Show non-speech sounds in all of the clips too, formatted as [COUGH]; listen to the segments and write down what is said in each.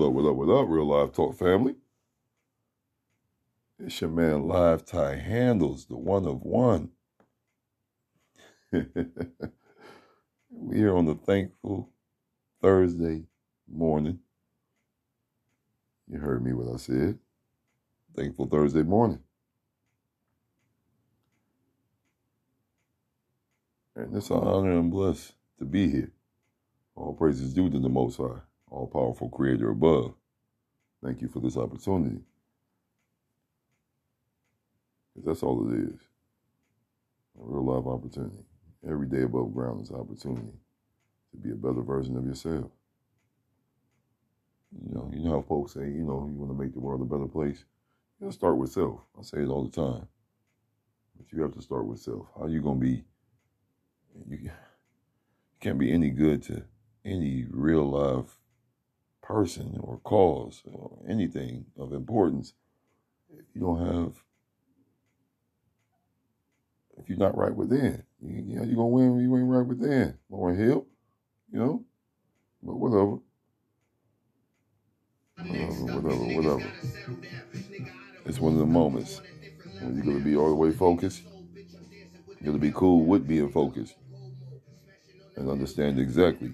What up, what up, what up, Real Live Talk family? It's your man, Live Ty Handles, the one of one. [LAUGHS] we here on the thankful Thursday morning. You heard me what I said. Thankful Thursday morning. And it's an honor and bliss to be here. All praises due to the Most High, all powerful Creator above. Thank you for this opportunity. 'Cause that's all it is. A real life opportunity. Every day above ground is an opportunity to be a better version of yourself. You know, you know how folks say, you know, you want to make the world a better place. You start with self. I say it all the time. But you have to start with self. How you gonna be you can't be any good to any real life person or cause or anything of importance if you don't have if you're not right within. You, you know, you're gonna win when you ain't right within. Lauryn Hill, you know? But whatever. Whatever, whatever, whatever. It's one of the moments when you're gonna be all the way focused. You're gonna be cool with being focused and understand exactly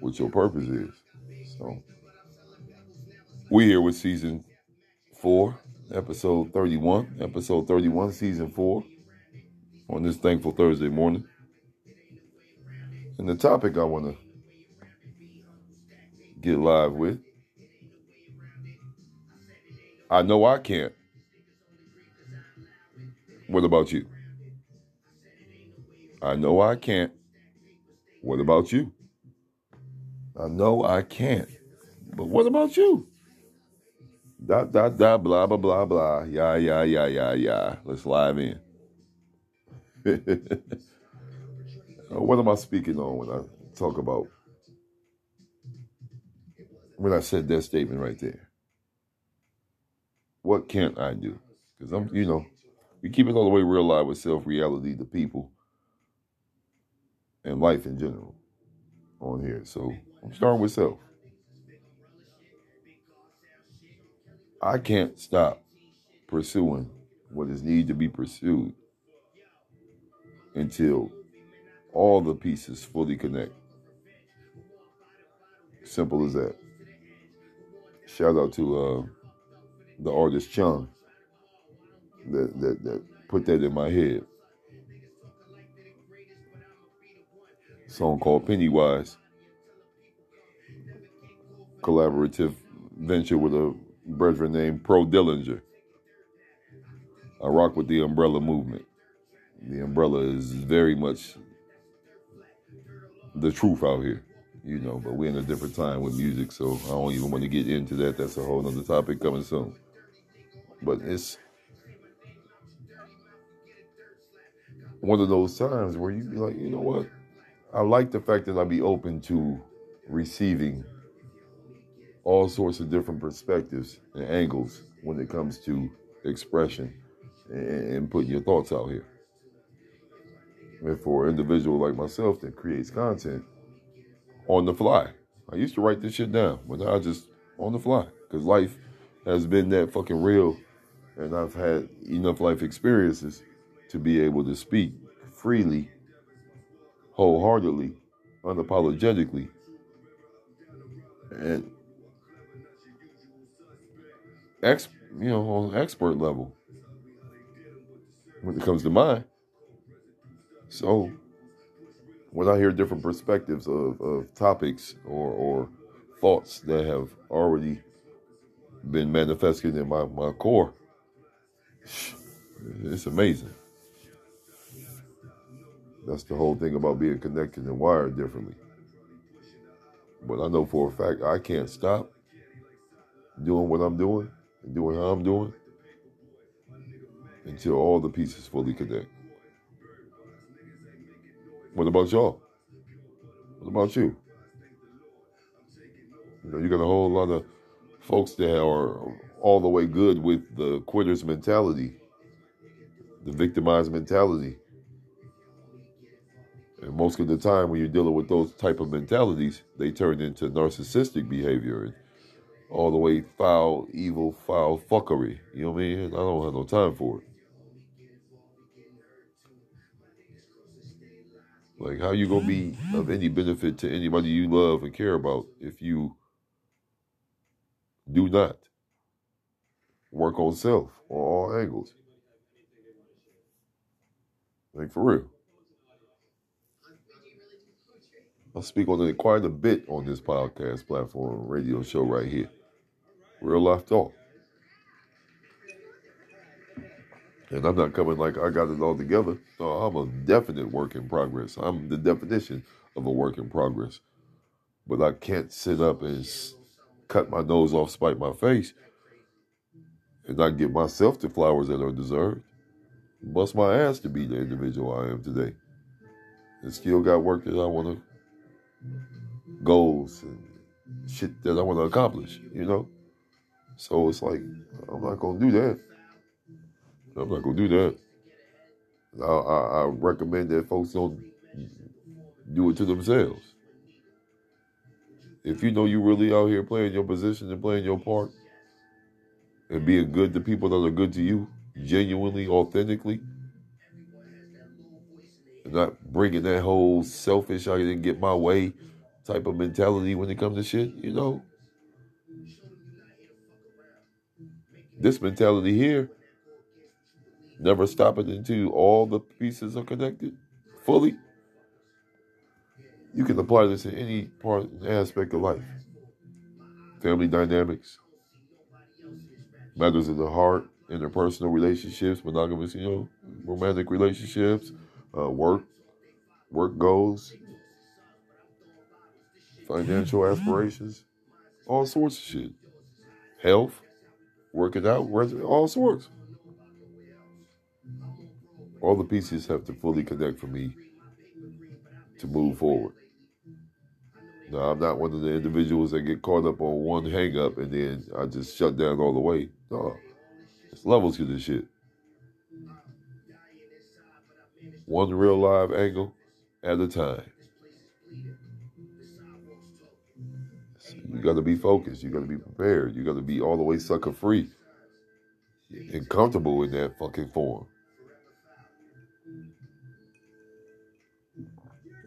what your purpose is. So we here with season four, episode 31, episode 31, season four, on this thankful Thursday morning. And the topic I want to get live with, I know I can't. What about you? I know I can't. What about you? I know I can't. But what about you? Dot, dot, dot, blah, blah, blah, blah. Yeah, yeah, yeah, yeah, yeah. Let's live in. [LAUGHS] Uh, what am I speaking on when I talk about, when I said that statement right there? What can't I do? Because I'm, you know, we keep it all the way real live with self reality, the people, and life in general on here. So I'm starting with self. I can't stop pursuing what is needed to be pursued until all the pieces fully connect. Simple as that. Shout out to uh, the artist Chung that, that that put that in my head. Song called Pennywise. Collaborative venture with a brethren named Pro Dillinger. I rock with the umbrella movement. The umbrella is very much the truth out here, you know, but we're in a different time with music, so I don't even want to get into that. That's a whole other topic coming soon. But it's one of those times where you be like, you know what? I like the fact that I be open to receiving all sorts of different perspectives and angles when it comes to expression and, putting your thoughts out here. And for an individual like myself that creates content on the fly, I used to write this shit down, but now I just on the fly because life has been that fucking real, and I've had enough life experiences to be able to speak freely, wholeheartedly, unapologetically, and ex, you know, on expert level when it comes to mine. So when I hear different perspectives of, of topics or, or thoughts that have already been manifested in my, my core, it's amazing. That's the whole thing about being connected and wired differently. But I know for a fact I can't stop doing what I'm doing doing how I'm doing until all the pieces fully connect. What about y'all? What about you? You know, you got a whole lot of folks that are all the way good with the quitter's mentality, the victimized mentality. And most of the time, when you're dealing with those type of mentalities, they turn into narcissistic behavior all the way foul, evil, foul fuckery. You know what I mean? I don't have no time for it. Like, how you gonna be of any benefit to anybody you love and care about if you do not work on self on all angles? Like for real. I speak on it quite a bit on this podcast platform, radio show right here. Real life talk. And I'm not coming like I got it all together. No, I'm a definite work in progress. I'm the definition of a work in progress. But I can't sit up and cut my nose off, spite my face, and not give myself the flowers that are deserved. Bust my ass to be the individual I am today. And still got work that I want to, goals and shit that I want to accomplish, you know? So it's like, I'm not going to do that. I'm not gonna do that. I, I, I recommend that folks don't do it to themselves. If you know you really out here playing your position and playing your part and being good to people that are good to you, genuinely, authentically, and not bringing that whole selfish, I didn't get my way type of mentality when it comes to shit, you know. This mentality here never stopping until all the pieces are connected fully. You can apply this in any part aspect of life. Family dynamics, matters of the heart, interpersonal relationships, monogamous, you know, romantic relationships, uh, work, work goals, financial aspirations, all sorts of shit. Health, working out, all sorts all the pieces have to fully connect for me to move forward. Now, I'm not one of the individuals that get caught up on one hang up and then I just shut down all the way. No, it's levels to this shit. One real live angle at a time. You got to be focused. You got to be prepared. You got to be all the way sucker free and comfortable in that fucking form.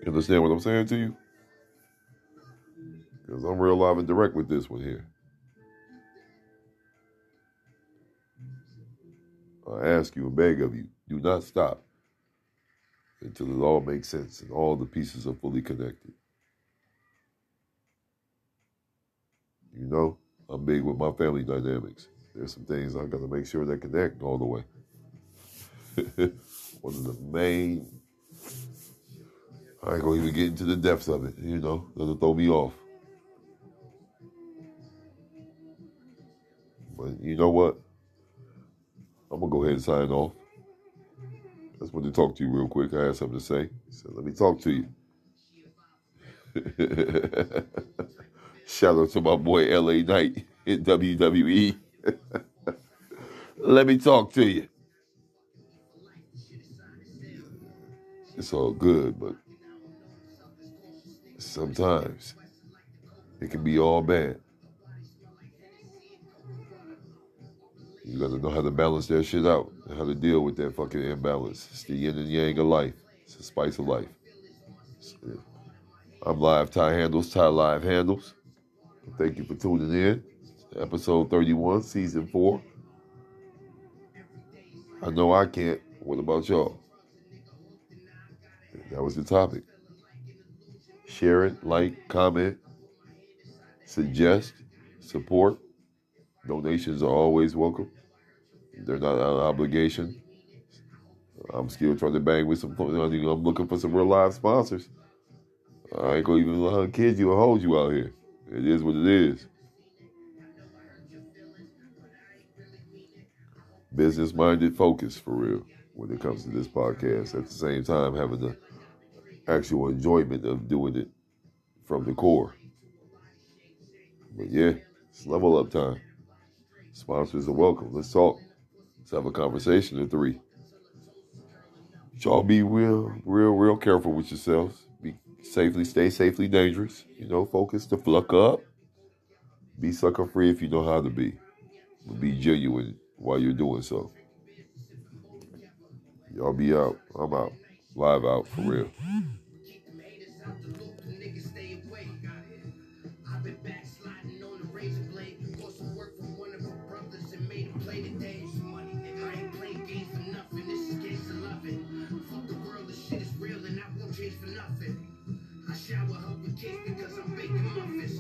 You understand what I'm saying to you? Because I'm real live and direct with this one here. I ask you and beg of you, do not stop until it all makes sense and all the pieces are fully connected. You know, I'm big with my family dynamics. There's some things I got to make sure that connect all the way. [LAUGHS] One of the main I ain't gonna even get into the depths of it, you know, that'll throw me off. But you know what? I'm gonna go ahead and sign off. I just wanted to talk to you real quick. I had something to say. So let me talk to you. [LAUGHS] Shout out to my boy LA Knight in WWE. [LAUGHS] let me talk to you. It's all good, but sometimes it can be all bad. You gotta know how to balance that shit out, how to deal with that fucking imbalance. It's the yin and yang of life. It's the spice of life. I'm live Ty Handles, Ty Live Handles. Thank you for tuning in. Episode 31, season four. I know I can't. What about y'all? That was the topic. Share it, like, comment, suggest, support. Donations are always welcome. They're not an obligation. I'm still trying to bang with some. I'm looking for some real live sponsors. I ain't gonna even kid you or hold you out here. It is what it is. Business minded focus for real when it comes to this podcast. At the same time, having the actual enjoyment of doing it from the core. But yeah, it's level up time. Sponsors are welcome. Let's talk. Let's have a conversation in three. y'all be real, real, real careful with yourselves. Safely, stay safely dangerous. You know, focus to fluck up. Be sucker free if you know how to be. But be genuine while you're doing so. Y'all be out. I'm out. Live out for real. just because I'm making my fist.